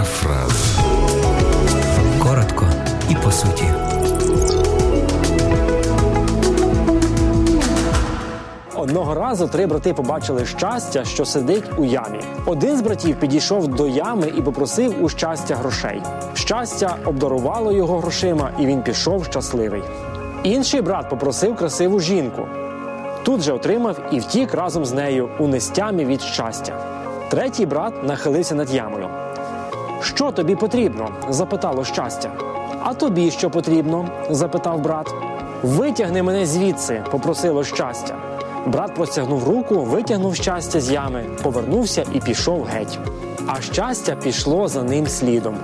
Парафраз. Коротко і по суті. Одного разу три брати побачили щастя, що сидить у ямі. Один з братів підійшов до ями і попросив у щастя грошей. Щастя обдарувало його грошима, і він пішов щасливий. Інший брат попросив красиву жінку. Тут же отримав і втік разом з нею у нестямі від щастя. Третій брат нахилився над ямою. Що тобі потрібно? запитало щастя. А тобі що потрібно? запитав брат. Витягни мене звідси, попросило щастя. Брат простягнув руку, витягнув щастя з ями, повернувся і пішов геть. А щастя пішло за ним слідом.